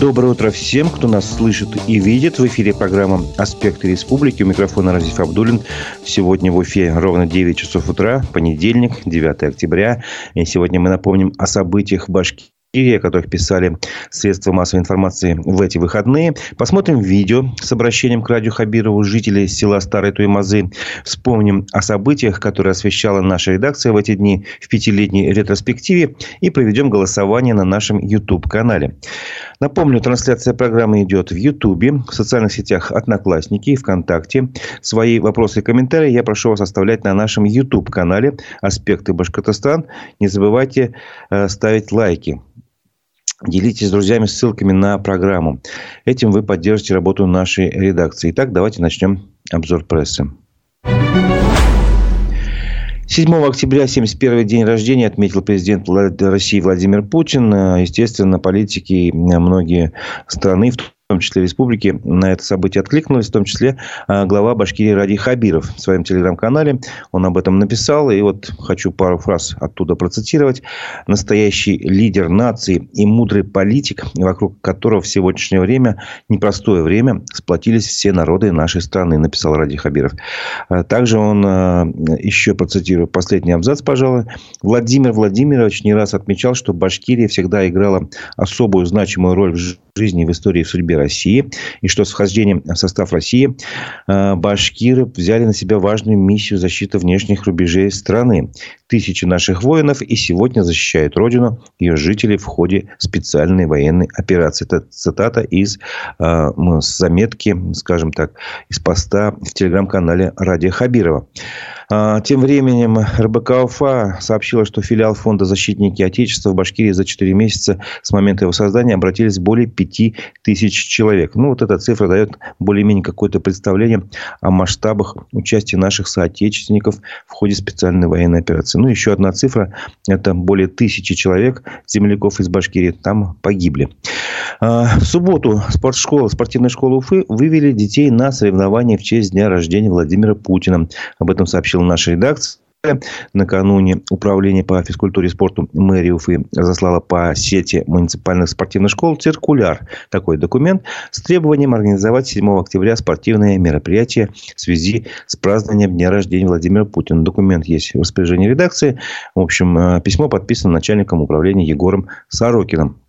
Доброе утро всем, кто нас слышит и видит. В эфире программа «Аспекты республики». У микрофона Разиф Абдулин. Сегодня в Уфе ровно 9 часов утра, понедельник, 9 октября. И сегодня мы напомним о событиях в Башкирии о которых писали средства массовой информации в эти выходные. Посмотрим видео с обращением к Радио Хабирову жителей села Старой Туймазы. Вспомним о событиях, которые освещала наша редакция в эти дни в пятилетней ретроспективе. И проведем голосование на нашем YouTube-канале. Напомню, трансляция программы идет в YouTube, в социальных сетях Одноклассники и ВКонтакте. Свои вопросы и комментарии я прошу вас оставлять на нашем YouTube-канале «Аспекты Башкортостан». Не забывайте э, ставить лайки. Делитесь с друзьями ссылками на программу. Этим вы поддержите работу нашей редакции. Итак, давайте начнем обзор прессы. 7 октября, 71 день рождения, отметил президент России Владимир Путин. Естественно, политики многие страны, в в том числе республики, на это событие откликнулись, в том числе а, глава Башкирии Ради Хабиров в своем телеграм-канале. Он об этом написал, и вот хочу пару фраз оттуда процитировать. «Настоящий лидер нации и мудрый политик, вокруг которого в сегодняшнее время, непростое время, сплотились все народы нашей страны», написал Ради Хабиров. А, также он, а, еще процитирую последний абзац, пожалуй. «Владимир Владимирович не раз отмечал, что Башкирия всегда играла особую значимую роль в жизни в истории в судьбе России. И что с вхождением в состав России э, башкиры взяли на себя важную миссию защиты внешних рубежей страны. Тысячи наших воинов и сегодня защищают Родину, ее жителей в ходе специальной военной операции. Это цитата из э, заметки, скажем так, из поста в телеграм-канале Радия Хабирова. А, тем временем РБК УФА сообщила, что филиал фонда «Защитники Отечества» в Башкирии за 4 месяца с момента его создания обратились более 5 тысяч человек. Ну, вот эта цифра дает более-менее какое-то представление о масштабах участия наших соотечественников в ходе специальной военной операции. Ну, еще одна цифра. Это более тысячи человек, земляков из Башкирии, там погибли. А, в субботу спортшкола, спортивная школа Уфы вывели детей на соревнования в честь дня рождения Владимира Путина. Об этом сообщил сообщила наша редакция. Накануне Управление по физкультуре и спорту мэрии Уфы разослало по сети муниципальных спортивных школ циркуляр. Такой документ с требованием организовать 7 октября спортивное мероприятие в связи с празднованием дня рождения Владимира Путина. Документ есть в распоряжении редакции. В общем, э, письмо подписано начальником управления Егором Сорокиным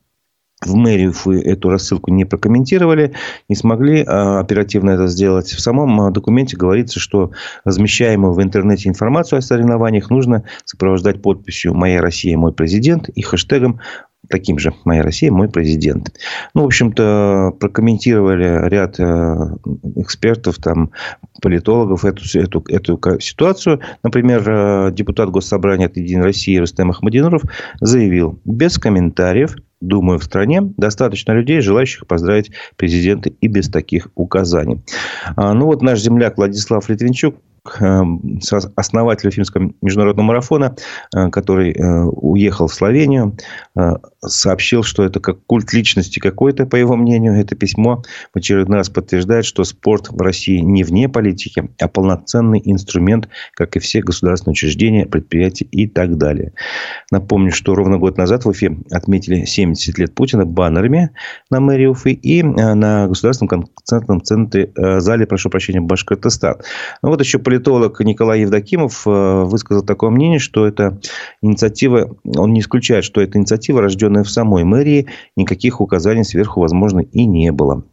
в мэрии Уфы эту рассылку не прокомментировали, не смогли а, оперативно это сделать. В самом а, документе говорится, что размещаемую в интернете информацию о соревнованиях нужно сопровождать подписью «Моя Россия, мой президент» и хэштегом таким же «Моя Россия, мой президент». Ну, в общем-то, прокомментировали ряд э, экспертов, там, политологов эту, эту, эту ситуацию. Например, э, депутат Госсобрания от «Единой России» Рустем Ахмадинуров заявил, без комментариев – Думаю, в стране достаточно людей, желающих поздравить президента и без таких указаний. А, ну, вот наш земляк Владислав Литвинчук Эм, основатель Уфимского международного марафона, э, который э, уехал в Словению, э, сообщил, что это как культ личности какой-то, по его мнению. Это письмо в очередной раз подтверждает, что спорт в России не вне политики, а полноценный инструмент, как и все государственные учреждения, предприятия и так далее. Напомню, что ровно год назад в Уфе отметили 70 лет Путина баннерами на мэрии Уфы и на Государственном концертном центре, зале, прошу прощения, Башкортостан. Ну, вот еще политолог Николай Евдокимов э, высказал такое мнение, что это инициатива, он не исключает, что это инициатива, рожденная в самой мэрии, никаких указаний сверху, возможно, и не было.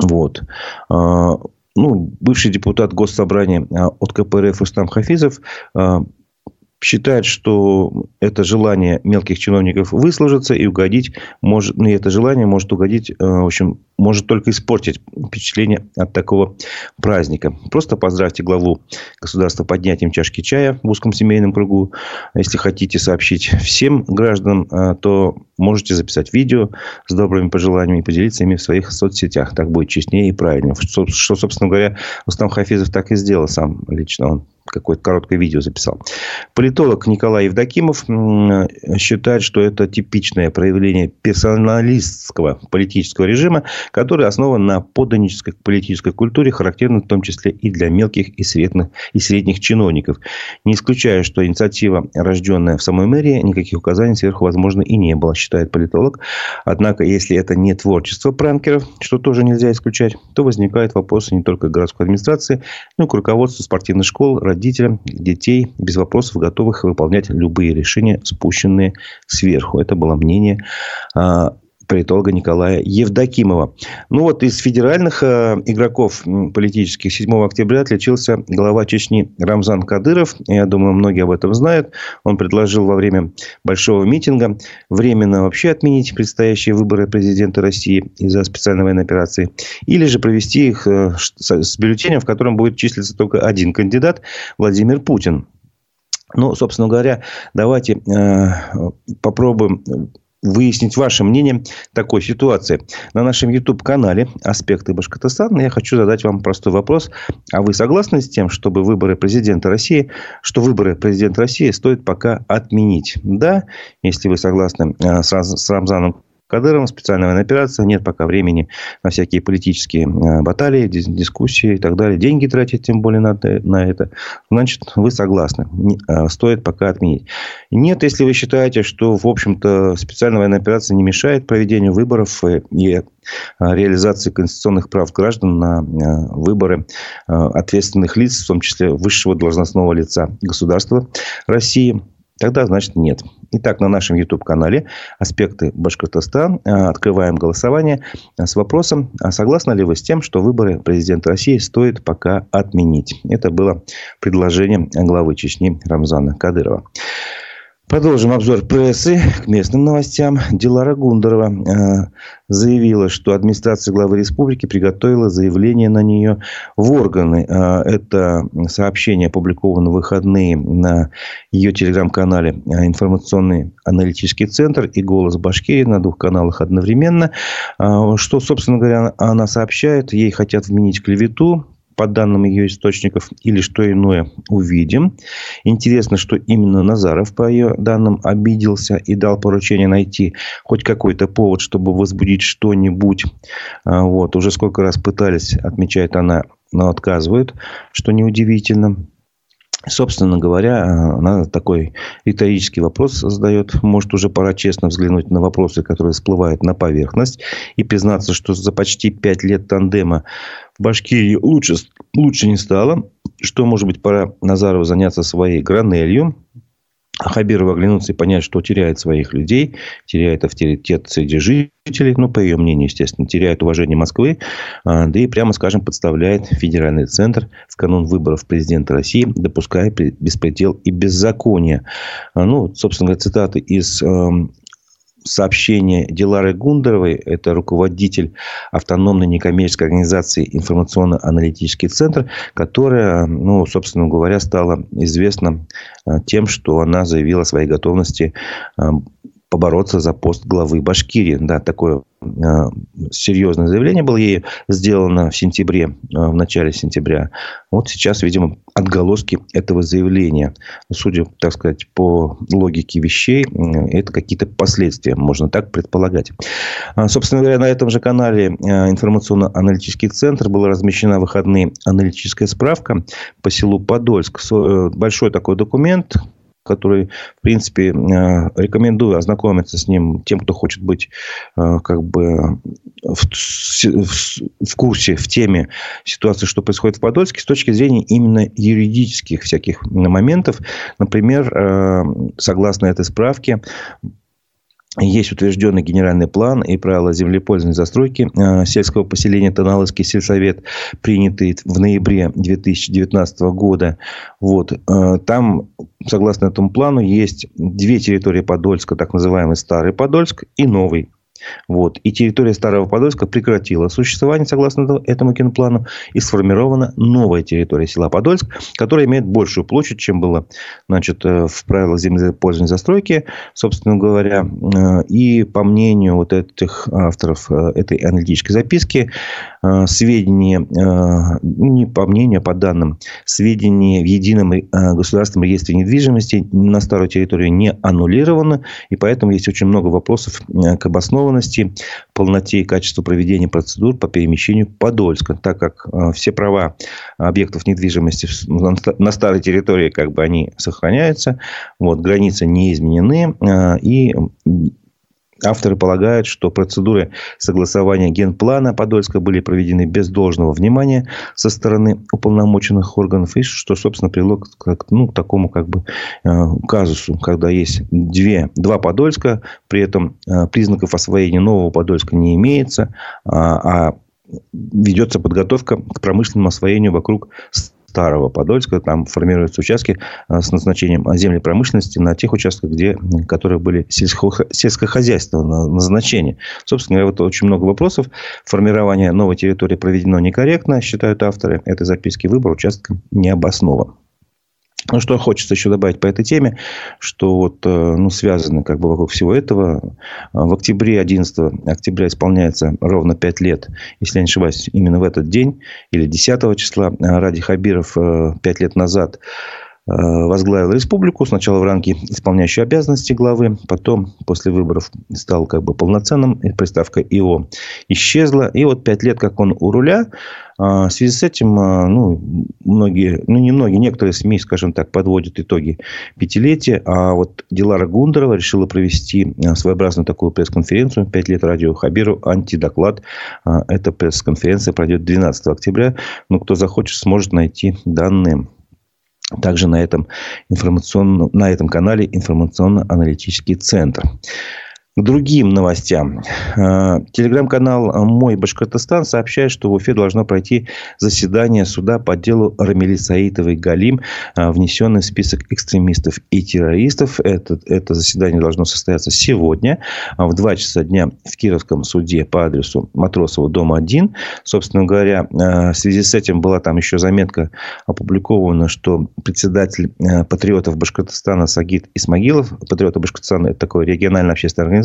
Вот. А, ну, бывший депутат Госсобрания а, от КПРФ Рустам Хафизов а, считает, что это желание мелких чиновников выслужиться и угодить, может, ну, и это желание может угодить, э, в общем, может только испортить впечатление от такого праздника. Просто поздравьте главу государства поднятием чашки чая в узком семейном кругу. Если хотите сообщить всем гражданам, э, то можете записать видео с добрыми пожеланиями и поделиться ими в своих соцсетях. Так будет честнее и правильнее. Что, собственно говоря, Устам Хафизов так и сделал сам лично. Он какое-то короткое видео записал. Политолог Николай Евдокимов считает, что это типичное проявление персоналистского политического режима, который основан на подданнической политической культуре, характерной в том числе и для мелких и средних, и средних чиновников. Не исключая, что инициатива, рожденная в самой мэрии, никаких указаний сверху, возможно, и не было, считает политолог. Однако, если это не творчество пранкеров, что тоже нельзя исключать, то возникают вопросы не только городской администрации, но и к руководству спортивных школ, родителям, детей, без вопросов готовых выполнять любые решения, спущенные сверху. Это было мнение а, политолога Николая Евдокимова. Ну вот из федеральных э, игроков политических 7 октября отличился глава Чечни Рамзан Кадыров. Я думаю, многие об этом знают. Он предложил во время большого митинга временно вообще отменить предстоящие выборы президента России из-за специальной военной операции. Или же провести их э, с бюллетенем, в котором будет числиться только один кандидат Владимир Путин. Ну, собственно говоря, давайте э, попробуем выяснить ваше мнение такой ситуации. На нашем YouTube-канале «Аспекты Башкортостана» я хочу задать вам простой вопрос. А вы согласны с тем, чтобы выборы президента России, что выборы президента России стоит пока отменить? Да, если вы согласны э, с Рамзаном Кадыровым, специальная военная операция, нет пока времени на всякие политические э, баталии, дискуссии и так далее. Деньги тратить тем более на, на это. Значит, вы согласны. Э, стоит пока отменить. Нет, если вы считаете, что, в общем-то, специальная военная операция не мешает проведению выборов и э, реализации конституционных прав граждан на выборы ответственных лиц, в том числе высшего должностного лица государства России, Тогда, значит, нет. Итак, на нашем YouTube-канале «Аспекты Башкортостан» э, открываем голосование с вопросом, а согласны ли вы с тем, что выборы президента России стоит пока отменить? Это было предложение главы Чечни Рамзана Кадырова. Продолжим обзор прессы к местным новостям. Дилара Гундарова э, заявила, что администрация главы республики приготовила заявление на нее в органы. Э, это сообщение опубликовано в выходные на ее телеграм-канале э, «Информационный аналитический центр» и «Голос Башкирии» на двух каналах одновременно. Что, собственно говоря, она сообщает? Ей хотят вменить клевету по данным ее источников, или что иное увидим. Интересно, что именно Назаров, по ее данным, обиделся и дал поручение найти хоть какой-то повод, чтобы возбудить что-нибудь. А, вот. Уже сколько раз пытались, отмечает она, но отказывают, что неудивительно. Собственно говоря, она такой риторический вопрос задает. Может, уже пора честно взглянуть на вопросы, которые всплывают на поверхность, и признаться, что за почти пять лет тандема в Башкирии лучше, лучше не стало. Что, может быть, пора Назарову заняться своей гранелью, Хабирова оглянуться и понять, что теряет своих людей, теряет авторитет среди жителей, ну, по ее мнению, естественно, теряет уважение Москвы, а, да и, прямо скажем, подставляет федеральный центр в канун выборов президента России, допуская беспредел и беззаконие. А, ну, собственно говоря, цитаты из эм, сообщение Дилары Гундаровой, это руководитель автономной некоммерческой организации «Информационно-аналитический центр», которая, ну, собственно говоря, стала известна э, тем, что она заявила о своей готовности э, побороться за пост главы Башкирии. Да, такое э, серьезное заявление было ей сделано в сентябре, э, в начале сентября. Вот сейчас, видимо, отголоски этого заявления. Судя, так сказать, по логике вещей, э, это какие-то последствия, можно так предполагать. А, собственно говоря, на этом же канале информационно-аналитический центр была размещена в выходные аналитическая справка по селу Подольск. Большой такой документ, который, в принципе, э, рекомендую ознакомиться с ним тем, кто хочет быть э, как бы в, в курсе, в теме ситуации, что происходит в Подольске, с точки зрения именно юридических всяких моментов. Например, э, согласно этой справке, есть утвержденный генеральный план и правила землепользования застройки э, сельского поселения Таналыский сельсовет, принятый в ноябре 2019 года. Вот. Э, там, согласно этому плану, есть две территории Подольска, так называемый Старый Подольск и Новый вот. И территория Старого Подольска прекратила существование согласно этому киноплану. И сформирована новая территория села Подольск, которая имеет большую площадь, чем было значит, э, в правилах землепользования застройки, собственно говоря. Э, и по мнению вот этих авторов э, этой аналитической записки, сведения, не по мнению, а по данным, сведения в едином государственном реестре недвижимости на старой территории не аннулированы. И поэтому есть очень много вопросов к обоснованию информированности, полноте и качеству проведения процедур по перемещению Подольска, так как все права объектов недвижимости на старой территории как бы они сохраняются, вот, границы не изменены, и Авторы полагают, что процедуры согласования генплана Подольска были проведены без должного внимания со стороны уполномоченных органов, и что, собственно, привело к, ну, к такому как бы э, казусу, когда есть две, два Подольска, при этом э, признаков освоения нового Подольска не имеется, а, а ведется подготовка к промышленному освоению вокруг Старого Подольска. Там формируются участки а, с назначением земли промышленности на тех участках, где, которые были сельско, сельскохозяйственного назначения. Собственно говоря, вот очень много вопросов. Формирование новой территории проведено некорректно, считают авторы этой записки. Выбор участка не обоснован. Ну, что хочется еще добавить по этой теме, что вот, э, ну, связано как бы вокруг всего этого. В октябре, 11 октября исполняется ровно 5 лет, если я не ошибаюсь, именно в этот день, или 10 числа, э, Ради Хабиров 5 э, лет назад возглавил республику. Сначала в ранге исполняющей обязанности главы, потом после выборов стал как бы полноценным. Приставка ИО исчезла. И вот пять лет, как он у руля, а, в связи с этим, а, ну, многие, ну, не многие, некоторые СМИ, скажем так, подводят итоги пятилетия. А вот Дилара Гундарова решила провести а, своеобразную такую пресс-конференцию. Пять лет радио Хабиру, антидоклад. Эта пресс-конференция пройдет 12 октября. Ну, кто захочет, сможет найти данные также на этом, информационном, на этом канале информационно-аналитический центр. Другим новостям. Э, телеграм-канал «Мой Башкортостан» сообщает, что в Уфе должно пройти заседание суда по делу Рамили Саитовой Галим, э, внесенный в список экстремистов и террористов. Это, это заседание должно состояться сегодня в 2 часа дня в Кировском суде по адресу Матросова, дом 1. Собственно говоря, э, в связи с этим была там еще заметка опубликована, что председатель патриотов Башкортостана Сагит Исмагилов, патриоты Башкортостана – это такое региональное общественное организация,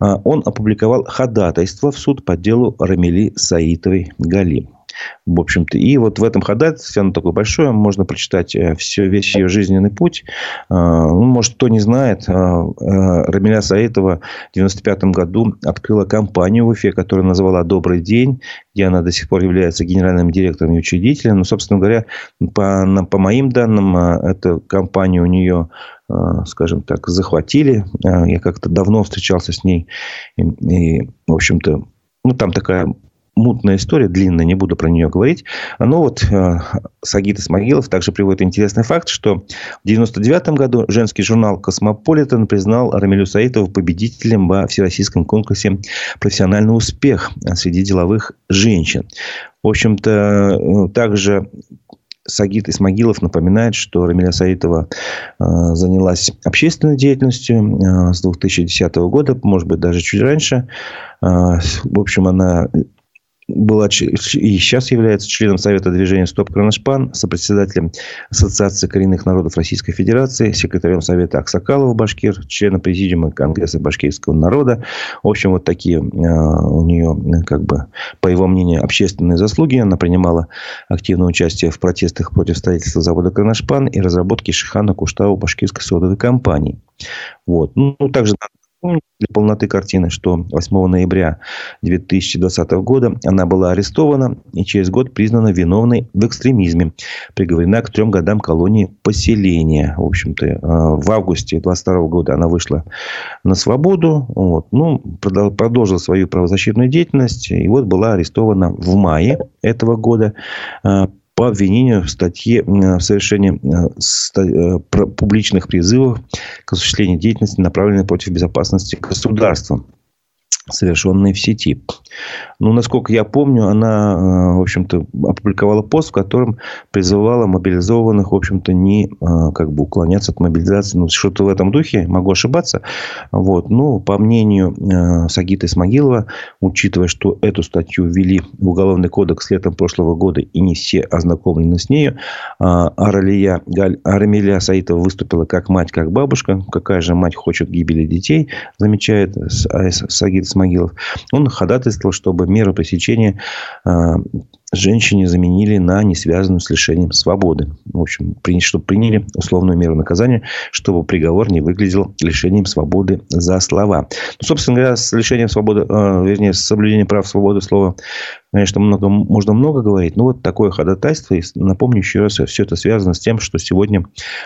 а, он опубликовал ходатайство в суд по делу Рамили Саитовой Галим. В общем-то, и вот в этом ходатайстве, оно такое большое, можно прочитать э, все, весь ее жизненный путь. А, ну, может, кто не знает, Рамиля Саитова в 95 году открыла компанию в Уфе, которая называла «Добрый день», где она до сих пор является генеральным директором и учредителем. Но, собственно говоря, по, по моим данным, эта компания у нее скажем так, захватили. Я как-то давно встречался с ней. И, и в общем-то, ну, там такая мутная история, длинная, не буду про нее говорить. Но вот э, Сагит Исмагилов также приводит интересный факт, что в 1999 году женский журнал «Космополитен» признал Рамилю Саитову победителем во всероссийском конкурсе «Профессиональный успех» среди деловых женщин. В общем-то, э, также Сагит Исмагилов напоминает, что Рамиля Саитова э, занялась общественной деятельностью э, с 2010 года, может быть, даже чуть раньше. Э, в общем, она была и сейчас является членом Совета движения «Стоп Кроношпан», сопредседателем Ассоциации коренных народов Российской Федерации, секретарем Совета Аксакалова Башкир, членом Президиума Конгресса башкирского народа. В общем, вот такие у нее, как бы, по его мнению, общественные заслуги. Она принимала активное участие в протестах против строительства завода Кроношпан и разработки Шихана Куштау башкирской содовой компании. Вот. Ну, также для полноты картины, что 8 ноября 2020 года она была арестована и через год признана виновной в экстремизме. Приговорена к трем годам колонии поселения. В общем-то, э, в августе 2022 года она вышла на свободу. Вот, ну, продолжила свою правозащитную деятельность. И вот была арестована в мае этого года э, по обвинению в статье в совершении э, э, публичных призывов к осуществлению деятельности, направленной против безопасности государства совершенные в сети. Ну, насколько я помню, она, э, в общем-то, опубликовала пост, в котором призывала мобилизованных, в общем-то, не э, как бы уклоняться от мобилизации. Ну, что-то в этом духе, могу ошибаться. Вот. Ну, по мнению э, Сагиты Смогилова, учитывая, что эту статью ввели в Уголовный кодекс летом прошлого года, и не все ознакомлены с нею, Аралия, Арамилия Саитова выступила как мать, как бабушка. Какая же мать хочет гибели детей, замечает Сагита Исмагилов, он ходатайствовал, чтобы меры пресечения э, женщине заменили на не связанную с лишением свободы. В общем, чтобы приняли условную меру наказания, чтобы приговор не выглядел лишением свободы за слова. Ну, собственно говоря, с лишением свободы, э, вернее, с соблюдением прав свободы слова конечно, много, можно много говорить. Но вот такое ходатайство. И напомню еще раз, все это связано с тем, что сегодня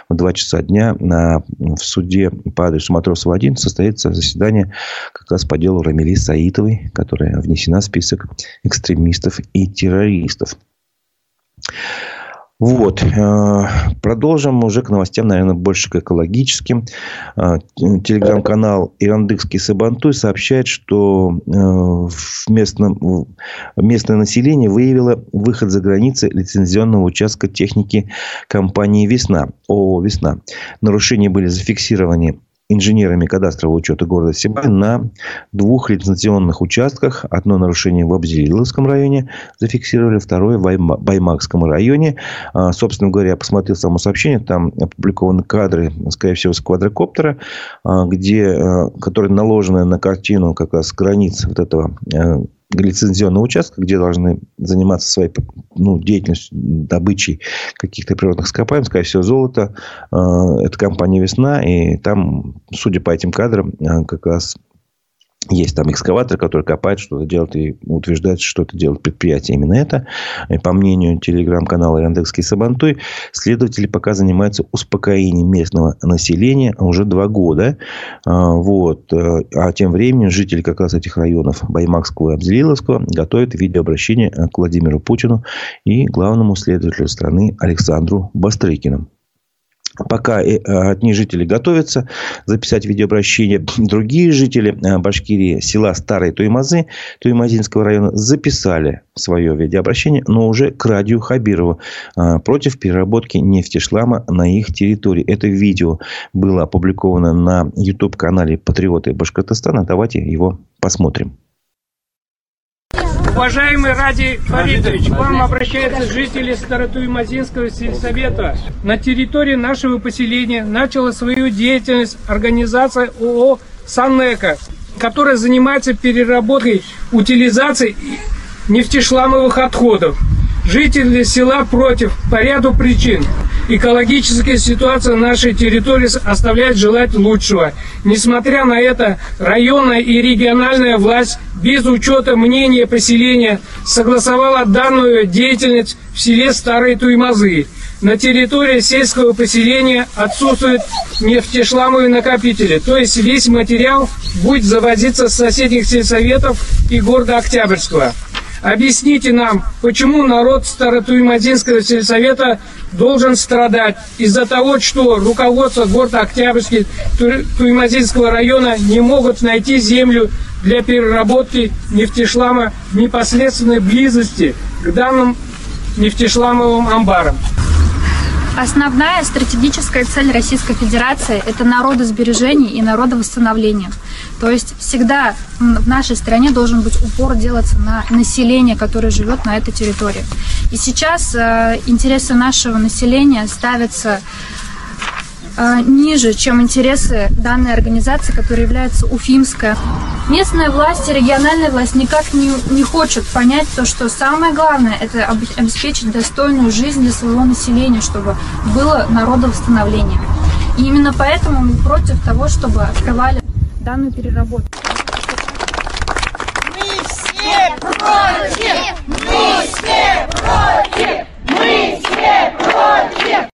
в 2 часа дня на, в суде по адресу Матросова 1 состоится заседание как раз по делу Рамили Саитовой, которая внесена в список экстремистов и террористов. Вот. Э, продолжим уже к новостям, наверное, больше к экологическим. Э, телеграм-канал Ирандыкский Сабантуй сообщает, что э, в местном, местное население выявило выход за границы лицензионного участка техники компании «Весна». ООО «Весна». Нарушения были зафиксированы инженерами кадастрового учета города Сибай на двух лицензионных участках. Одно нарушение в Абзелиловском районе зафиксировали, второе в Баймакском районе. А, собственно говоря, я посмотрел само сообщение. Там опубликованы кадры, скорее всего, с квадрокоптера, а, где, а, которые наложены на картину как раз границ вот этого лицензионного участка, где должны заниматься своей ну, деятельностью, добычей каких-то природных ископаемых, скорее всего, золото. Э, это компания «Весна». И там, судя по этим кадрам, э, как раз есть там экскаватор, который копает, что-то делает и утверждает, что это делает предприятие. Именно это. И по мнению телеграм-канала Яндекский Сабантуй, следователи пока занимаются успокоением местного населения уже два года. А, вот. А тем временем жители как раз этих районов Баймакского и Абзелиловского готовят видеообращение к Владимиру Путину и главному следователю страны Александру Бастрыкину. Пока э, одни жители готовятся записать видеообращение, другие жители э, Башкирии, села Старые Туймазы, Туймазинского района, записали свое видеообращение, но уже к радио Хабирову э, против переработки нефтешлама на их территории. Это видео было опубликовано на YouTube-канале «Патриоты Башкортостана». Давайте его посмотрим. Уважаемый Ради Фаридович, к вам обращаются жители Старотуймазинского сельсовета. На территории нашего поселения начала свою деятельность организация ООО «Санэко», которая занимается переработкой, утилизацией нефтешламовых отходов. Жители села против по ряду причин. Экологическая ситуация на нашей территории оставляет желать лучшего. Несмотря на это, районная и региональная власть без учета мнения поселения согласовала данную деятельность в селе Старые Туймазы. На территории сельского поселения отсутствуют нефтешламовые накопители, то есть весь материал будет завозиться с соседних сельсоветов и города Октябрьского. Объясните нам, почему народ Старотуймазинского сельсовета должен страдать из-за того, что руководство города Октябрьский Туймазинского района не могут найти землю для переработки нефтешлама в непосредственной близости к данным нефтешламовым амбарам. Основная стратегическая цель Российской Федерации – это народосбережение и народовосстановление. То есть всегда в нашей стране должен быть упор делаться на население, которое живет на этой территории. И сейчас э, интересы нашего населения ставятся Э, ниже, чем интересы данной организации, которая является уфимская. Местная власть и региональная власть никак не, не хочет понять то, что самое главное – это обеспечить достойную жизнь для своего населения, чтобы было народовосстановление. И именно поэтому мы против того, чтобы открывали данную переработку. Мы все против! Мы все против! Мы все против!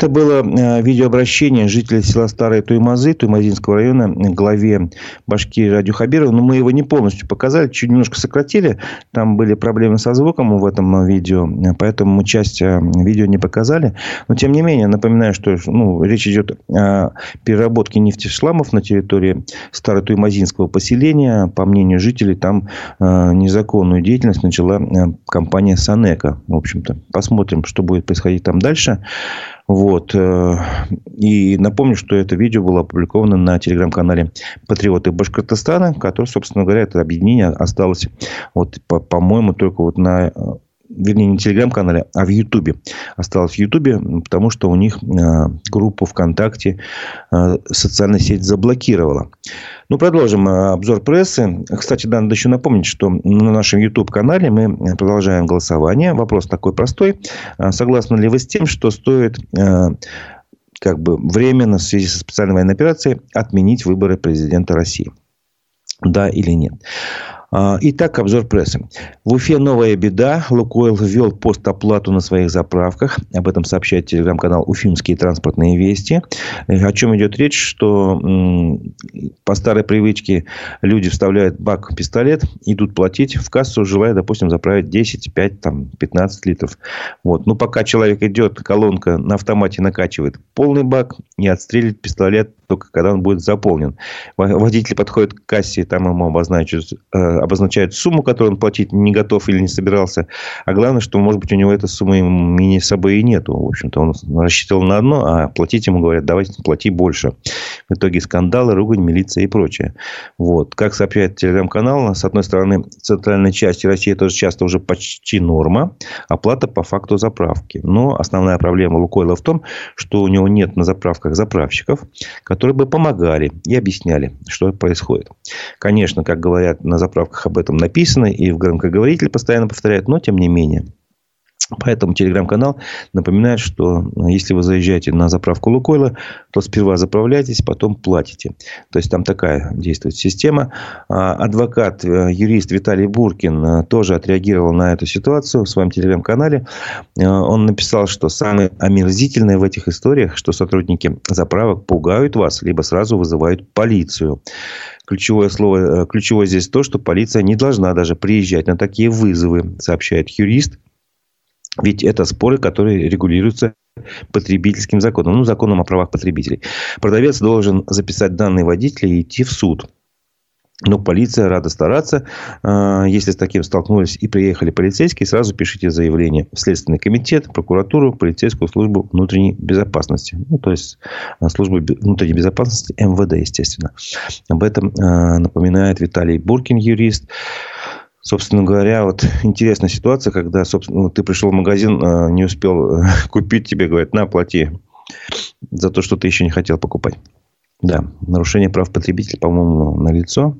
Это было э, видеообращение жителя села Старые Туймазы, Туймазинского района, главе Башкирии Радио Хабирова. Но мы его не полностью показали, чуть немножко сократили. Там были проблемы со звуком в этом видео, поэтому мы часть э, видео не показали. Но, тем не менее, напоминаю, что ну, речь идет о переработке нефтешламов на территории Старотуймазинского поселения. По мнению жителей, там э, незаконную деятельность начала компания «Санека». В общем-то, посмотрим, что будет происходить там дальше. Вот. Э, и напомню, что это видео было опубликовано на телеграм-канале «Патриоты Башкортостана», который, собственно говоря, это объединение осталось, вот, по- по-моему, только вот на вернее, не Телеграм-канале, а в Ютубе. Осталось в Ютубе, потому что у них группу ВКонтакте социальная сеть заблокировала. Ну, продолжим обзор прессы. Кстати, да, надо еще напомнить, что на нашем YouTube-канале мы продолжаем голосование. Вопрос такой простой. Согласны ли вы с тем, что стоит как бы временно в связи со специальной военной операцией отменить выборы президента России? Да или нет? А, итак, обзор прессы. В Уфе новая беда. Лукойл ввел постоплату на своих заправках. Об этом сообщает телеграм-канал «Уфимские транспортные вести». Э, о чем идет речь, что по старой привычке люди вставляют бак пистолет, идут платить в кассу, желая, допустим, заправить 10, 5, там, 15 литров. Вот. Но пока человек идет, колонка на автомате накачивает полный бак и отстрелит пистолет только когда он будет заполнен. Водитель подходит к кассе, там ему обозначают, э, обозначают сумму, которую он платить не готов или не собирался. А главное, что, может быть, у него этой суммы мини с собой и нету. В общем-то, он рассчитывал на одно, а платить ему говорят, давайте плати больше. В итоге скандалы, ругань, милиция и прочее. Вот. Как сообщает телеграм-канал, с одной стороны, в центральной части России тоже часто уже почти норма. Оплата по факту заправки. Но основная проблема Лукойла в том, что у него нет на заправках заправщиков, которые бы помогали и объясняли, что происходит. Конечно, как говорят на заправках об этом написано, и в громкоговоритель постоянно повторяют, но тем не менее. Поэтому телеграм-канал напоминает, что э, если вы заезжаете на заправку Лукойла, то сперва заправляйтесь, потом платите. То есть там такая действует система. А адвокат, э, юрист Виталий Буркин э, тоже отреагировал на эту ситуацию в своем телеграм-канале. Он написал, что самое омерзительное в этих историях, что сотрудники заправок пугают вас, либо сразу вызывают полицию. Ключевое слово, ключевое здесь то, что полиция не должна даже приезжать на такие вызовы, сообщает юрист. Ведь это споры, которые регулируются потребительским законом, ну, законом о правах потребителей. Продавец должен записать данные водителя и идти в суд. Но полиция рада стараться. А, если с таким столкнулись и приехали полицейские, сразу пишите заявление в Следственный комитет, прокуратуру, полицейскую службу внутренней безопасности. Ну, то есть, а, службу внутренней безопасности МВД, естественно. Об этом а, напоминает Виталий Буркин, юрист. Собственно говоря, вот интересная ситуация, когда, собственно, ты пришел в магазин, а, не успел э, купить, тебе говорят, на, плати за то, что ты еще не хотел покупать. Да, нарушение прав потребителя, по-моему, на лицо,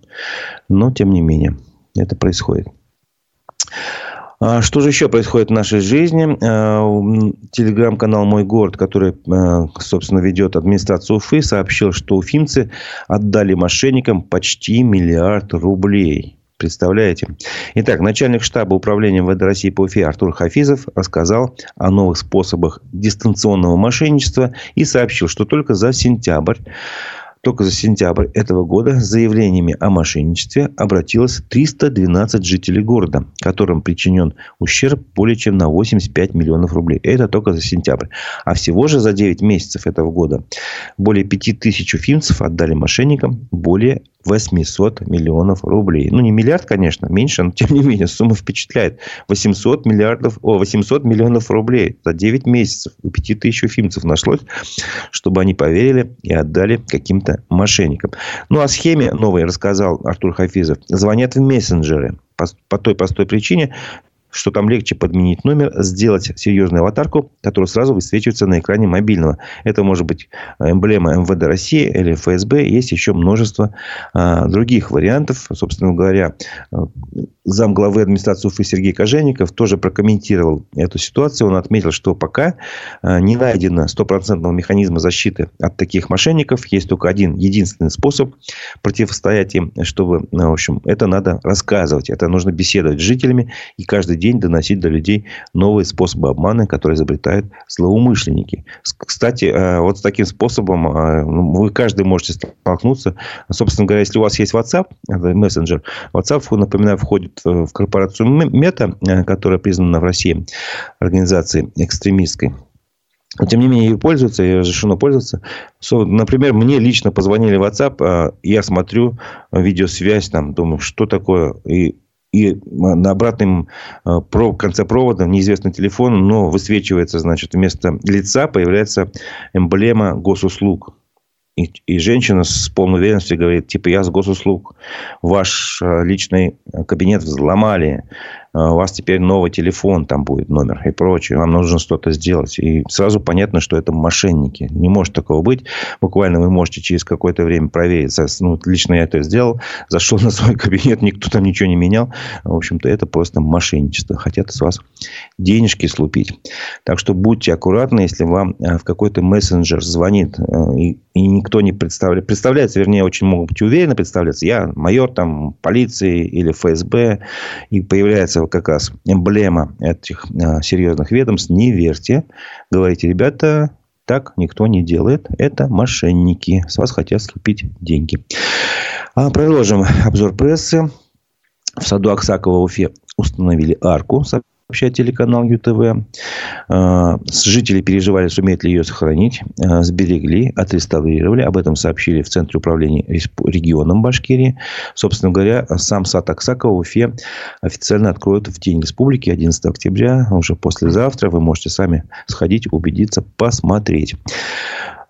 но тем не менее это происходит. А что же еще происходит в нашей жизни? А, телеграм-канал «Мой город», который, собственно, ведет администрацию Уфы, сообщил, что уфимцы отдали мошенникам почти миллиард рублей. Представляете? Итак, начальник штаба управления МВД России по Уфе Артур Хафизов рассказал о новых способах дистанционного мошенничества и сообщил, что только за сентябрь только за сентябрь этого года с заявлениями о мошенничестве обратилось 312 жителей города, которым причинен ущерб более чем на 85 миллионов рублей. Это только за сентябрь. А всего же за 9 месяцев этого года более 5000 уфимцев отдали мошенникам более 800 миллионов рублей. Ну, не миллиард, конечно, меньше, но тем не менее сумма впечатляет. 800 миллиардов, о, 800 миллионов рублей за 9 месяцев. У 5000 уфимцев нашлось, чтобы они поверили и отдали каким-то мошенникам. Ну, о схеме новой рассказал Артур Хафизов. Звонят в мессенджеры по, по той простой причине, что там легче подменить номер, сделать серьезную аватарку, которая сразу высвечивается на экране мобильного. Это может быть эмблема МВД России или ФСБ. Есть еще множество а, других вариантов. Собственно говоря, зам главы администрации Уфы Сергей Кожевников тоже прокомментировал эту ситуацию. Он отметил, что пока а, не найдено стопроцентного механизма защиты от таких мошенников. Есть только один единственный способ противостоять им, чтобы, ну, в общем, это надо рассказывать. Это нужно беседовать с жителями и каждый день доносить до людей новые способы обмана, которые изобретают злоумышленники. Кстати, э, вот с таким способом э, ну, вы каждый можете столкнуться. Собственно говоря, если у вас есть WhatsApp, мессенджер, WhatsApp, напоминаю, входит в корпорацию Мета, э, которая признана в России организацией экстремистской. Но, тем не менее, ее пользуются, ее разрешено пользоваться. Например, мне лично позвонили в WhatsApp, я смотрю видеосвязь, там, думаю, что такое, и и на обратном э, конце провода неизвестный телефон, но высвечивается, значит, вместо лица появляется эмблема госуслуг. И, и женщина с полной уверенностью говорит, типа, я с госуслуг, ваш э, личный кабинет взломали, у вас теперь новый телефон, там будет номер и прочее, вам нужно что-то сделать. И сразу понятно, что это мошенники. Не может такого быть. Буквально вы можете через какое-то время проверить. Ну, лично я это сделал. Зашел на свой кабинет, никто там ничего не менял. В общем-то, это просто мошенничество. Хотят с вас денежки слупить. Так что будьте аккуратны, если вам э, в какой-то мессенджер звонит э, и, и никто не представляет. Представляется, вернее, очень могут быть уверенно представляться. Я майор там полиции или ФСБ. И появляется как раз эмблема этих э, серьезных ведомств. Не верьте. Говорите, ребята, так никто не делает. Это мошенники. С вас хотят слупить деньги. А продолжим обзор прессы. В саду Аксакова в Уфе установили арку сообщает телеканал ЮТВ. А, жители переживали, сумеют ли ее сохранить. А, сберегли, отреставрировали. Об этом сообщили в Центре управления регионом Башкирии. Собственно говоря, сам сад Аксакова в Уфе официально откроют в День Республики 11 октября. Уже послезавтра вы можете сами сходить, убедиться, посмотреть.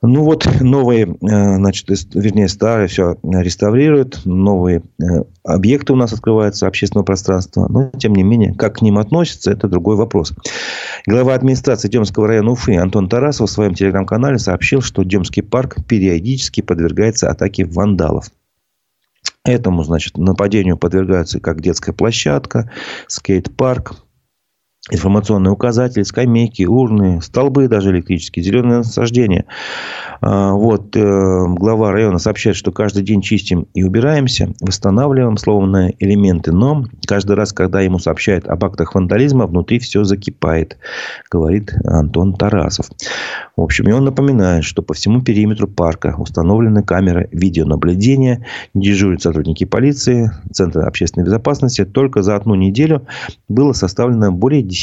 Ну вот новые, э, значит, вернее старые все реставрируют, новые э, объекты у нас открываются общественного пространства, но тем не менее, как к ним относятся, это другой вопрос. Глава администрации Демского района Уфы Антон Тарасов в своем телеграм-канале сообщил, что Демский парк периодически подвергается атаке вандалов. Этому, значит, нападению подвергаются как детская площадка, скейт-парк, информационные указатели, скамейки, урны, столбы даже электрические, зеленые насаждения. А, вот, э, глава района сообщает, что каждый день чистим и убираемся, восстанавливаем словно элементы, но каждый раз, когда ему сообщают об актах вандализма, внутри все закипает, говорит Антон Тарасов. В общем, и он напоминает, что по всему периметру парка установлены камеры видеонаблюдения, дежурят сотрудники полиции, Центра общественной безопасности. Только за одну неделю было составлено более 10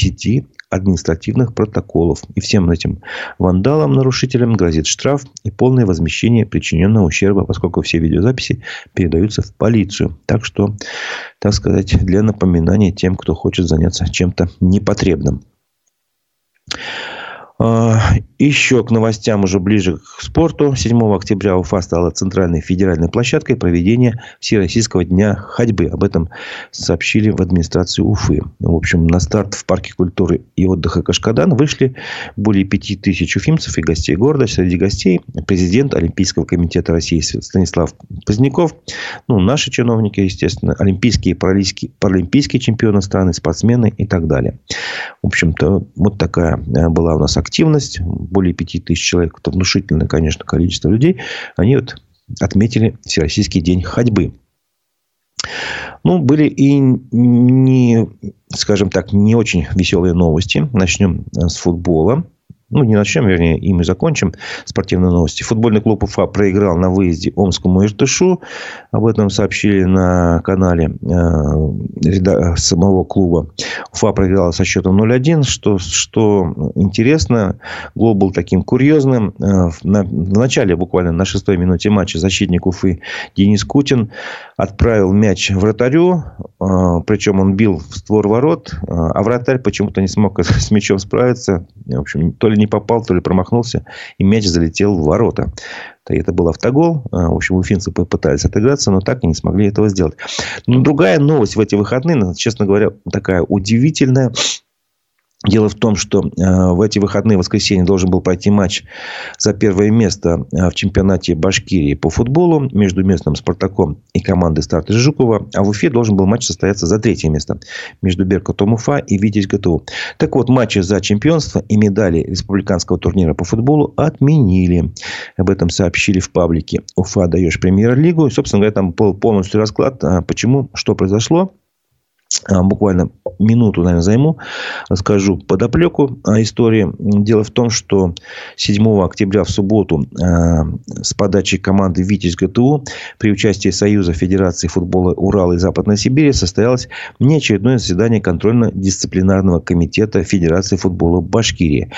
административных протоколов. И всем этим вандалам, нарушителям грозит штраф и полное возмещение причиненного ущерба, поскольку все видеозаписи передаются в полицию. Так что, так сказать, для напоминания тем, кто хочет заняться чем-то непотребным. А, еще к новостям уже ближе к спорту. 7 октября Уфа стала центральной федеральной площадкой проведения Всероссийского дня ходьбы. Об этом сообщили в администрации Уфы. В общем, на старт в Парке культуры и отдыха Кашкадан вышли более 5 тысяч уфимцев и гостей города. Среди гостей президент Олимпийского комитета России Станислав Поздняков. Ну, наши чиновники, естественно, олимпийские паралимпийские, паралимпийские чемпионы страны, спортсмены и так далее. В общем-то, вот такая э, была у нас активность более 5 тысяч человек, это внушительное, конечно, количество людей, они вот отметили Всероссийский день ходьбы. Ну, были и не, скажем так, не очень веселые новости. Начнем с футбола ну, не начнем, вернее, им и закончим спортивные новости. Футбольный клуб Уфа проиграл на выезде Омскому Иртышу. Об этом сообщили на канале э, самого клуба. Уфа проиграла со счетом 0-1. Что, что интересно, гол был таким курьезным. Э, на, в начале, буквально на шестой минуте матча, защитник Уфы Денис Кутин отправил мяч вратарю. Э, причем он бил в створ ворот. Э, а вратарь почему-то не смог с мячом справиться. В общем, то ли не попал, то ли промахнулся, и мяч залетел в ворота. Это был автогол. А, в общем, уфимцы попытались отыграться, но так и не смогли этого сделать. Но другая новость в эти выходные, честно говоря, такая удивительная. Дело в том, что э, в эти выходные в воскресенье должен был пройти матч за первое место э, в чемпионате Башкирии по футболу между местным «Спартаком» и командой «Старт» Жукова. А в Уфе должен был матч состояться за третье место между «Беркутом Уфа» и «Витязь ГТУ». Так вот, матчи за чемпионство и медали республиканского турнира по футболу отменили. Об этом сообщили в паблике «Уфа даешь премьер-лигу». И, собственно говоря, там был полностью расклад, а почему, что произошло. А, буквально минуту, наверное, займу, расскажу подоплеку истории. Дело в том, что 7 октября в субботу а, с подачи команды «Витязь ГТУ» при участии Союза Федерации футбола Урала и Западной Сибири состоялось неочередное заседание контрольно-дисциплинарного комитета Федерации футбола Башкирии.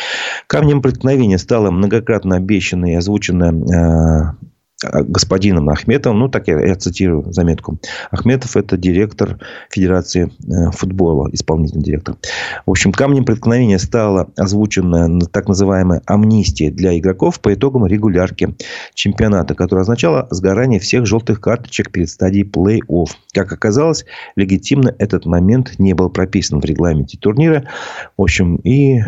Камнем преткновения стало многократно обещанное и озвученное а, а, господином Ахметовым, ну, так я, я цитирую заметку. Ахметов – это директор Федерации э, футбола, исполнительный директор. В общем, камнем преткновения стала озвучена так называемая амнистия для игроков по итогам регулярки чемпионата, которая означала сгорание всех желтых карточек перед стадией плей-офф. Как оказалось, легитимно этот момент не был прописан в регламенте турнира. В общем, и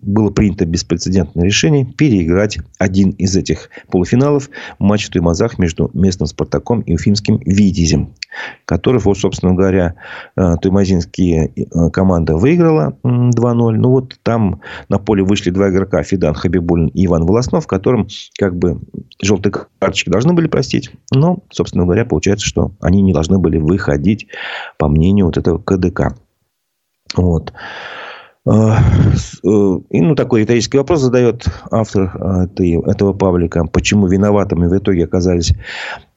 было принято беспрецедентное решение переиграть один из этих полуфиналов матч в Туймазах между местным «Спартаком» и уфимским «Витязем», который, вот, собственно говоря, э, туймазинские э, команда выиграла 2-0. Ну, вот там на поле вышли два игрока, Фидан Хабибулин и Иван Волоснов, которым как бы желтые карточки должны были простить. Но, собственно говоря, получается, что они не должны были выходить, по мнению вот этого КДК. Вот. А, э, и, ну, такой риторический вопрос задает автор этой, этого паблика. Почему виноватыми в итоге оказались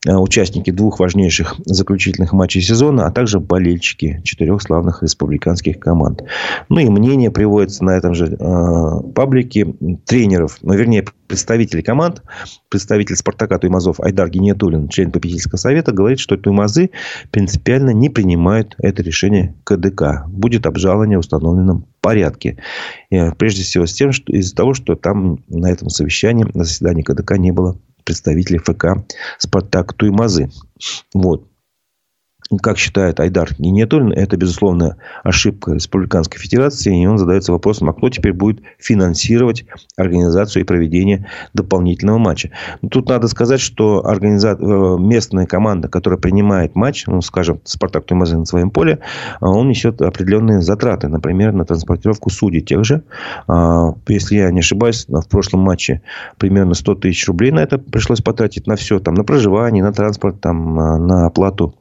участники двух важнейших заключительных матчей сезона, а также болельщики четырех славных республиканских команд. Ну и мнение приводится на этом же э, паблике тренеров, ну, вернее, представителей команд. Представитель «Спартака» Туймазов Айдар Генетулин, член попечительского совета, говорит, что Туймазы принципиально не принимают это решение КДК. Будет обжалование в установленном порядке. И, прежде всего с тем, что из-за того, что там на этом совещании, на заседании КДК не было представителей ФК «Спартак» Туймазы. Вот как считает Айдар Генетулин, это, безусловно, ошибка Республиканской Федерации. И он задается вопросом, а кто теперь будет финансировать организацию и проведение дополнительного матча. Но тут надо сказать, что организа... Э, местная команда, которая принимает матч, ну, скажем, Спартак Тумазы на своем поле, а он несет определенные затраты. Например, на транспортировку судей тех же. А, если я не ошибаюсь, в прошлом матче примерно 100 тысяч рублей на это пришлось потратить на все. Там, на проживание, на транспорт, там, на оплату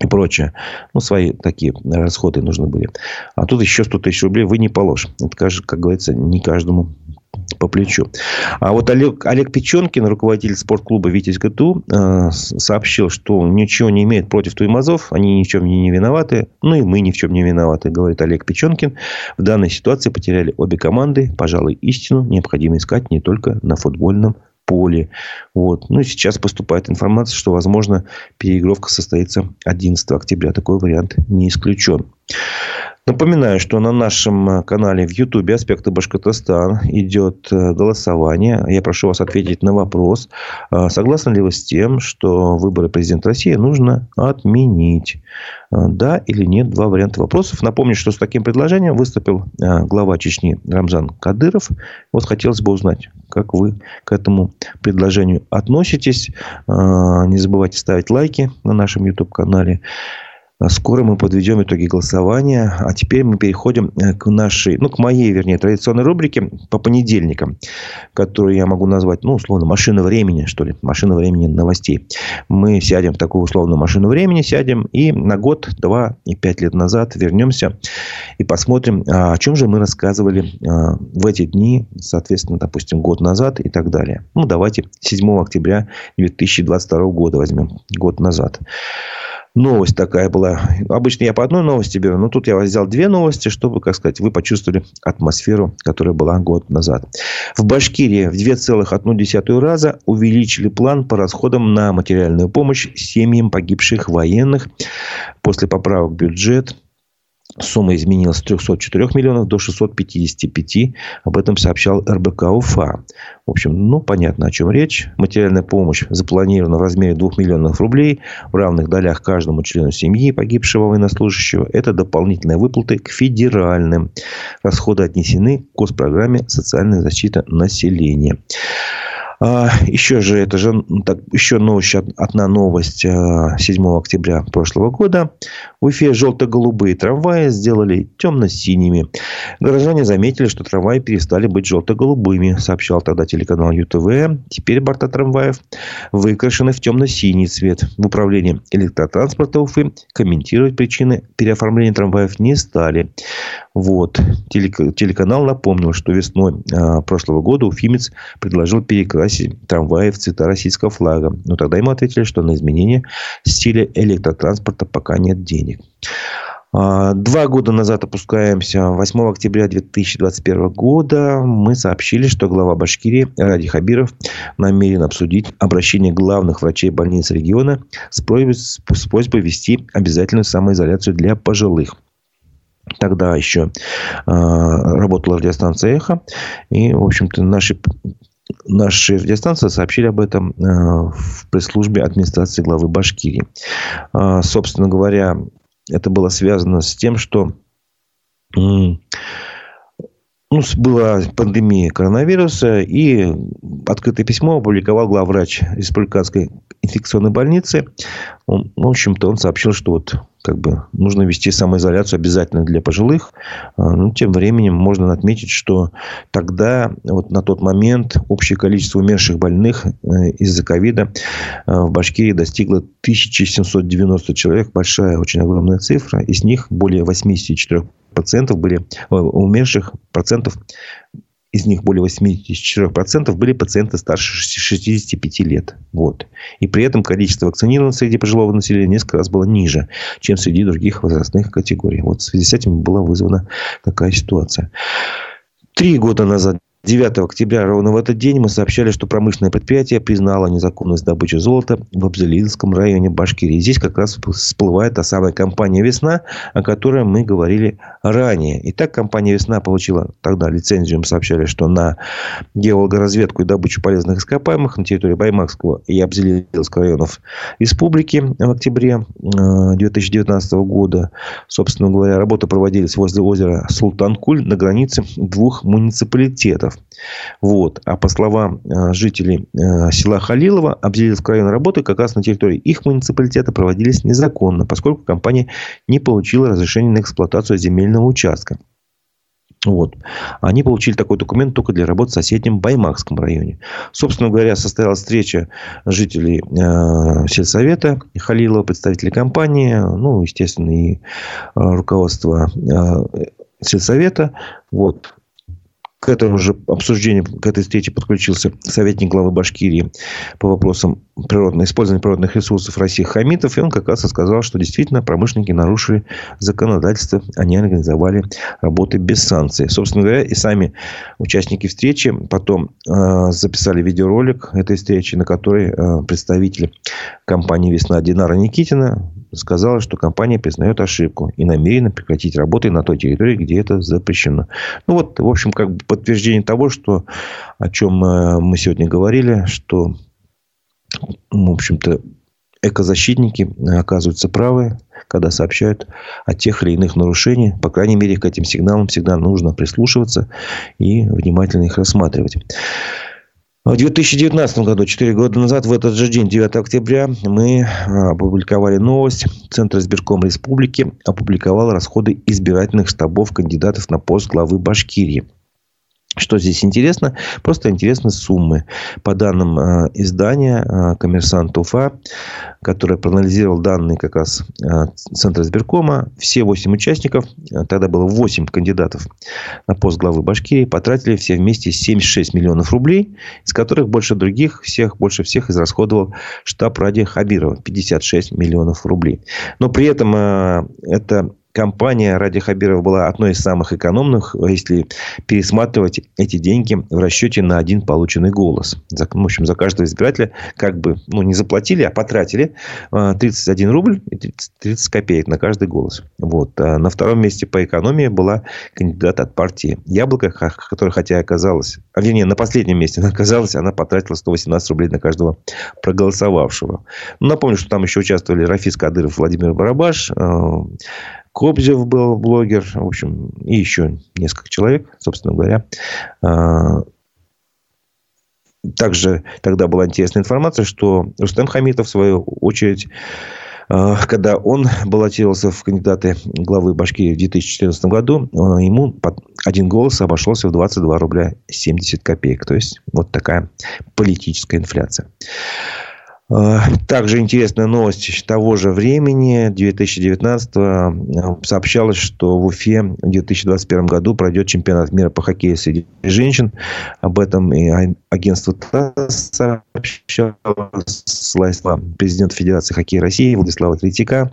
и прочее. Ну, свои такие расходы нужны были. А тут еще 100 тысяч рублей вы не положь. Это, как говорится, не каждому по плечу. А вот Олег, Олег Печенкин, руководитель спортклуба «Витязь ГТУ», э, сообщил, что ничего не имеет против Туймазов. Они ни в чем не виноваты. Ну, и мы ни в чем не виноваты, говорит Олег Печенкин. В данной ситуации потеряли обе команды. Пожалуй, истину необходимо искать не только на футбольном поле. Вот. Ну, и сейчас поступает информация, что, возможно, переигровка состоится 11 октября. Такой вариант не исключен. Напоминаю, что на нашем э, канале в Ютубе «Аспекты Башкортостан» идет э, голосование. Я прошу вас ответить на вопрос. Э, согласны ли вы с тем, что выборы президента России нужно отменить? Да или нет? Два варианта вопросов. Напомню, что с таким предложением выступил глава Чечни Рамзан Кадыров. Вот хотелось бы узнать, как вы к этому предложению относитесь. Не забывайте ставить лайки на нашем YouTube-канале. А скоро мы подведем итоги голосования. А теперь мы переходим э, к нашей, ну, к моей, вернее, традиционной рубрике по понедельникам, которую я могу назвать, ну, условно, машина времени, что ли. Машина времени новостей. Мы сядем в такую условную машину времени, сядем и на год, два и пять лет назад вернемся и посмотрим, а о чем же мы рассказывали а, в эти дни, соответственно, допустим, год назад и так далее. Ну, давайте 7 октября 2022 года возьмем, год назад новость такая была. Обычно я по одной новости беру, но тут я взял две новости, чтобы, как сказать, вы почувствовали атмосферу, которая была год назад. В Башкирии в 2,1 раза увеличили план по расходам на материальную помощь семьям погибших военных после поправок бюджет Сумма изменилась с 304 миллионов до 655. Об этом сообщал РБК УФА. В общем, ну, понятно, о чем речь. Материальная помощь запланирована в размере 2 миллионов рублей в равных долях каждому члену семьи погибшего военнослужащего. Это дополнительные выплаты к федеральным. Расходы отнесены к госпрограмме «Социальная защита населения». А, еще же, это же так, еще новость, одна новость 7 а, октября прошлого года. В Уфе желто-голубые трамваи сделали темно-синими. Горожане заметили, что трамваи перестали быть желто-голубыми, сообщал тогда телеканал ЮТВ. Теперь борта трамваев выкрашены в темно-синий цвет. В управлении электротранспорта Уфы комментировать причины переоформления трамваев не стали. Вот. Телеканал напомнил, что весной э, прошлого года Уфимец предложил перекрасить трамваи в цвета российского флага. Но тогда ему ответили, что на изменение стиля электротранспорта пока нет денег. А, два года назад опускаемся. 8 октября 2021 года мы сообщили, что глава Башкирии Ради Хабиров намерен обсудить обращение главных врачей больниц региона с просьбой, с просьбой ввести обязательную самоизоляцию для пожилых. Тогда еще э, работала радиостанция «Эхо». И, в общем-то, наши Наши радиостанции сообщили об этом э, в пресс-службе администрации главы Башкирии. Э, собственно говоря, это было связано с тем, что ну, была пандемия коронавируса, и открытое письмо опубликовал главврач Республиканской инфекционной больницы. Он, в общем-то, он сообщил, что вот как бы нужно вести самоизоляцию обязательно для пожилых. А, ну, тем временем можно отметить, что тогда, вот на тот момент, общее количество умерших больных э, из-за ковида э, в Башкирии достигло 1790 человек. Большая, очень огромная цифра. Из них более 84 процентов были э, умерших процентов из них более 84% были пациенты старше 65 лет. Вот. И при этом количество вакцинированных среди пожилого населения несколько раз было ниже, чем среди других возрастных категорий. Вот в связи с этим была вызвана такая ситуация. Три года назад 9 октября, ровно в этот день, мы сообщали, что промышленное предприятие признало незаконность добычи золота в Абзелилском районе Башкирии. Здесь как раз всплывает та самая компания «Весна», о которой мы говорили ранее. Итак, компания «Весна» получила тогда лицензию, мы сообщали, что на геологоразведку и добычу полезных ископаемых на территории Баймакского и Абзелилского районов республики в октябре 2019 э, года. Собственно говоря, работы проводились возле озера Султанкуль на границе двух муниципалитетов. Вот. А по словам э, жителей э, села Халилова, Абзелиловская район работы как раз на территории их муниципалитета проводились незаконно, поскольку компания не получила разрешения на эксплуатацию земельного участка. Вот. Они получили такой документ только для работы в соседнем Баймакском районе. Собственно говоря, состоялась встреча жителей э, сельсовета Халилова, представителей компании, ну, естественно, и э, руководства э, сельсовета. Вот к этому же обсуждению, к этой встрече подключился советник главы Башкирии по вопросам природного, использования природных ресурсов России Хамитов. И он как раз сказал, что действительно промышленники нарушили законодательство. Они организовали работы без санкций. Собственно говоря, и сами участники встречи потом э, записали видеоролик этой встречи, на которой э, представитель компании «Весна» Динара Никитина сказала, что компания признает ошибку и намерена прекратить работы на той территории, где это запрещено. Ну вот, в общем, как бы подтверждение того, что, о чем э, мы сегодня говорили, что, в общем-то, экозащитники оказываются правы, когда сообщают о тех или иных нарушениях. По крайней мере, к этим сигналам всегда нужно прислушиваться и внимательно их рассматривать. В 2019 году, 4 года назад, в этот же день, 9 октября, мы а, опубликовали новость. Центр избирком республики опубликовал расходы избирательных штабов кандидатов на пост главы Башкирии. Что здесь интересно? Просто интересны суммы. По данным э, издания э, «Коммерсант Уфа», которое проанализировал данные как раз э, Центра избиркома, все 8 участников, э, тогда было 8 кандидатов на пост главы Башкирии, потратили все вместе 76 миллионов рублей, из которых больше других, всех, больше всех израсходовал штаб Ради Хабирова, 56 миллионов рублей. Но при этом э, это компания Ради Хабирова была одной из самых экономных, если пересматривать эти деньги в расчете на один полученный голос. За, в общем, за каждого избирателя как бы ну, не заплатили, а потратили 31 а, рубль и 30, 30 копеек на каждый голос. Вот. А на втором месте по экономии была кандидат от партии «Яблоко», которая хотя оказалась, а вернее, на последнем месте она оказалась, она потратила 118 рублей на каждого проголосовавшего. Ну, напомню, что там еще участвовали Рафис Кадыров, Владимир Барабаш, а, Кобзев был блогер, в общем, и еще несколько человек, собственно говоря. А, также тогда была интересная информация, что Рустем Хамитов, в свою очередь, а, когда он баллотировался в кандидаты главы Башкирии в 2014 году, ему один голос обошелся в 22 рубля 70 копеек. То есть, вот такая политическая инфляция. Э, также интересная новость того же времени, 2019 э, сообщалось, что в Уфе в 2021 году пройдет чемпионат мира по хоккею среди женщин. Об этом и агентство ТАСС сообщало. Ссылаясь президента Федерации хоккея России Владислава Третьяка.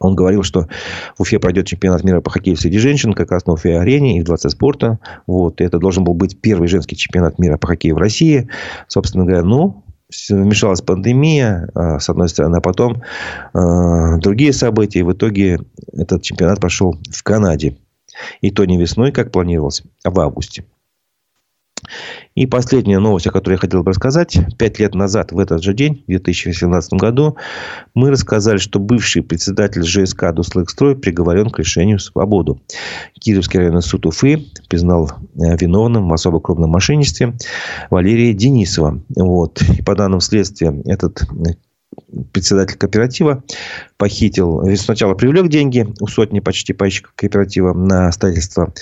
Он говорил, что в Уфе пройдет чемпионат мира по хоккею среди женщин, как раз на Уфе-арене и в Дворце спорта. Вот. И это должен был быть первый женский чемпионат мира по хоккею в России. Собственно говоря, ну, вмешалась пандемия, а, с одной стороны, а потом э, другие события. И в итоге этот чемпионат прошел в Канаде. И то не весной, как планировалось, а в августе. И последняя новость, о которой я хотел бы рассказать. Пять лет назад, в этот же день, в 2018 году, мы рассказали, что бывший председатель ЖСК «Дуслэкстрой» приговорен к лишению свободу. Кировский районный суд Уфы признал э, виновным в особо крупном мошенничестве Валерия Денисова. Вот. И по данным следствия, этот председатель кооператива похитил, сначала привлек деньги у сотни почти пайщиков кооператива на строительство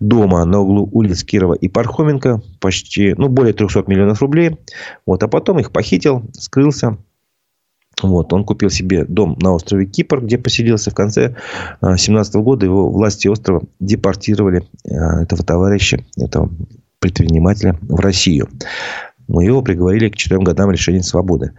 дома на углу улиц Кирова и Пархоменко, почти, ну, более 300 миллионов рублей. Вот, а потом их похитил, скрылся. Вот, он купил себе дом на острове Кипр, где поселился. В конце 2017 э, года его власти острова депортировали э, этого товарища, этого предпринимателя в Россию но его приговорили к четырем годам лишения свободы.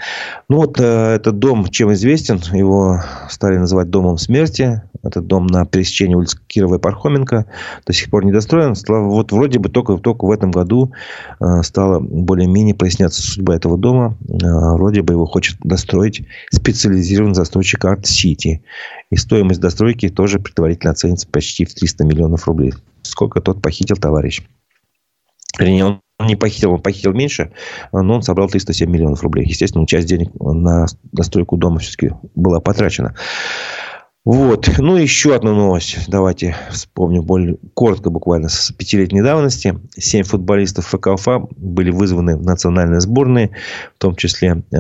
Ну, вот э, этот дом чем известен? Его стали называть домом смерти. Этот дом на пересечении улиц Кирова и Пархоменко до сих пор не достроен. Вот вроде бы только, только в этом году э, стала более-менее проясняться судьба этого дома. Э, вроде бы его хочет достроить специализированный застройщик Арт Сити. И стоимость достройки тоже предварительно оценится почти в 300 миллионов рублей. Сколько тот похитил товарищ. Он не похитил, он похитил меньше, но он собрал 307 миллионов рублей. Естественно, часть денег на достройку дома все-таки была потрачена. Вот. Ну, еще одна новость. Давайте вспомним более коротко, буквально с пятилетней давности. Семь футболистов ФК Уфа были вызваны в национальные сборные. В том числе э,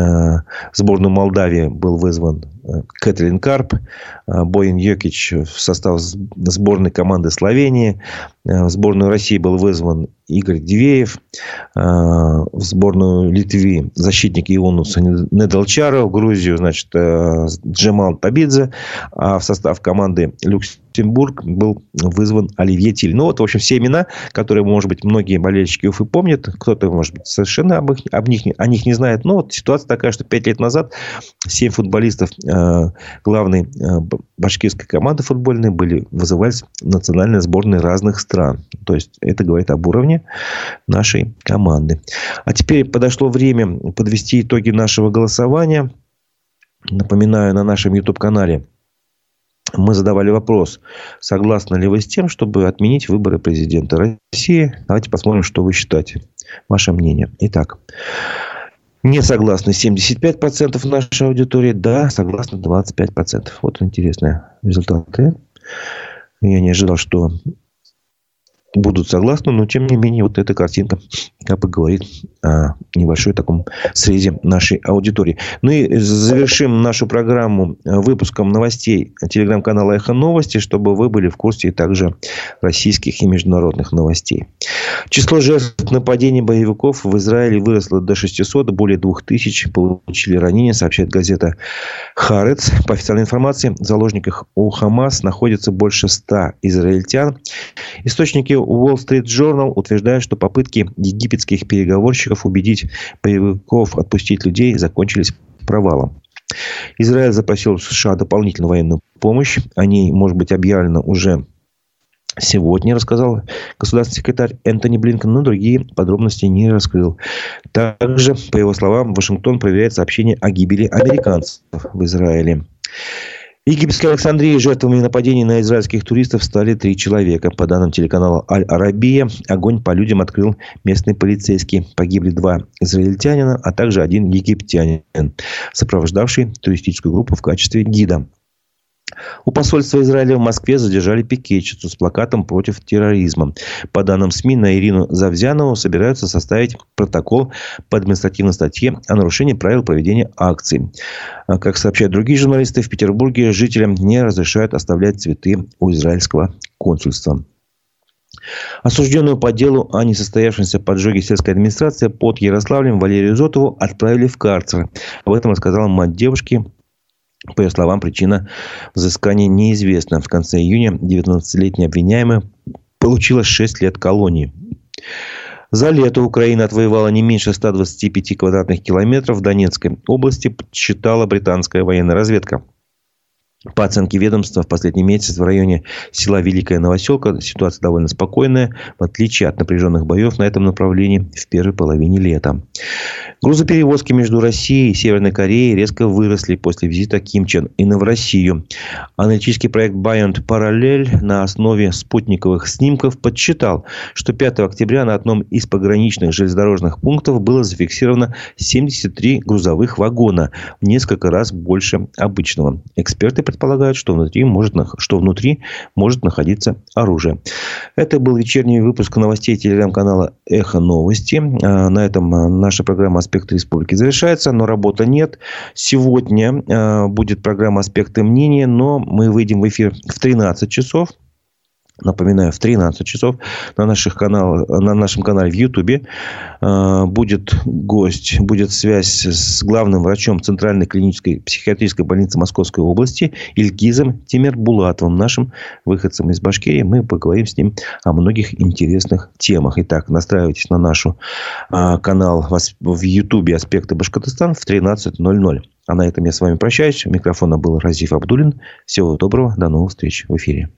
сборную Молдавии был вызван Кэтрин Карп. Э, Боин Йокич в состав сборной команды Словении. Э, в сборную России был вызван Игорь Дивеев. Э, в сборную Литвы защитник Ионус Недолчаров. В Грузию, значит, Джемал Табидзе. А в состав команды Люксембург был вызван Оливье Тиль. Ну, вот, в общем, все имена, которые, может быть, многие болельщики Уфы помнят. Кто-то, может быть, совершенно об, их, об них, о них не знает. Но вот ситуация такая, что пять лет назад семь футболистов главной э, башкирской команды футбольной были, вызывались национальные сборные разных стран. То есть, это говорит об уровне нашей команды. А теперь подошло время подвести итоги нашего голосования. Напоминаю, на нашем YouTube-канале мы задавали вопрос, согласны ли вы с тем, чтобы отменить выборы президента России. Давайте посмотрим, что вы считаете. Ваше мнение. Итак, не согласны 75% нашей аудитории. Да, согласны 25%. Вот интересные результаты. Я не ожидал, что будут согласны, но тем не менее вот эта картинка как бы говорит о небольшой таком срезе нашей аудитории. Ну и завершим нашу программу выпуском новостей телеграм-канала «Эхо новости», чтобы вы были в курсе также российских и международных новостей. Число жертв нападений боевиков в Израиле выросло до 600, более 2000 получили ранения, сообщает газета «Харец». По официальной информации, в заложниках у Хамас находится больше 100 израильтян. Источники Wall Street Journal утверждают, что попытки египетских переговорщиков убедить боевиков отпустить людей закончились провалом. Израиль запросил в США дополнительную военную помощь. О ней может быть объявлено уже сегодня, рассказал государственный секретарь Энтони Блинкен, но другие подробности не раскрыл. Также, по его словам, Вашингтон проверяет сообщение о гибели американцев в Израиле. Египетской Александрии жертвами нападений на израильских туристов стали три человека. По данным телеканала Аль-Арабия, огонь по людям открыл местный полицейский. Погибли два израильтянина, а также один египтянин, сопровождавший туристическую группу в качестве гида. У посольства Израиля в Москве задержали пикетчицу с плакатом против терроризма. По данным СМИ, на Ирину Завзянову собираются составить протокол по административной статье о нарушении правил проведения акций. А, как сообщают другие журналисты, в Петербурге жителям не разрешают оставлять цветы у израильского консульства. Осужденную по делу о несостоявшемся поджоге сельской администрации под Ярославлем Валерию Зотову отправили в карцер. Об этом рассказала мать девушки по ее словам, причина взыскания неизвестна. В конце июня 19-летняя обвиняемая получила 6 лет колонии. За лето Украина отвоевала не меньше 125 квадратных километров в Донецкой области, подсчитала британская военная разведка. По оценке ведомства, в последний месяц в районе села Великая Новоселка ситуация довольно спокойная, в отличие от напряженных боев на этом направлении в первой половине лета. Грузоперевозки между Россией и Северной Кореей резко выросли после визита Ким Чен Ына в Россию. Аналитический проект Biont Parallel на основе спутниковых снимков подсчитал, что 5 октября на одном из пограничных железнодорожных пунктов было зафиксировано 73 грузовых вагона, в несколько раз больше обычного. Эксперты предполагают, что внутри может, что внутри может находиться оружие. Это был вечерний выпуск новостей телеграм-канала «Эхо новости». А, на этом а, наша программа «Аспекты республики» завершается, но работы нет. Сегодня а, будет программа «Аспекты мнения», но мы выйдем в эфир в 13 часов. Напоминаю, в 13 часов на, наших канал, на нашем канале в Ютубе э, будет гость, будет связь с главным врачом Центральной клинической психиатрической больницы Московской области Ильгизом Тимирбулатовым, нашим выходцем из Башкирии. Мы поговорим с ним о многих интересных темах. Итак, настраивайтесь на нашу э, канал в Ютубе «Аспекты Башкортостан» в 13.00. А на этом я с вами прощаюсь. У микрофона был Разиф Абдулин. Всего доброго. До новых встреч в эфире.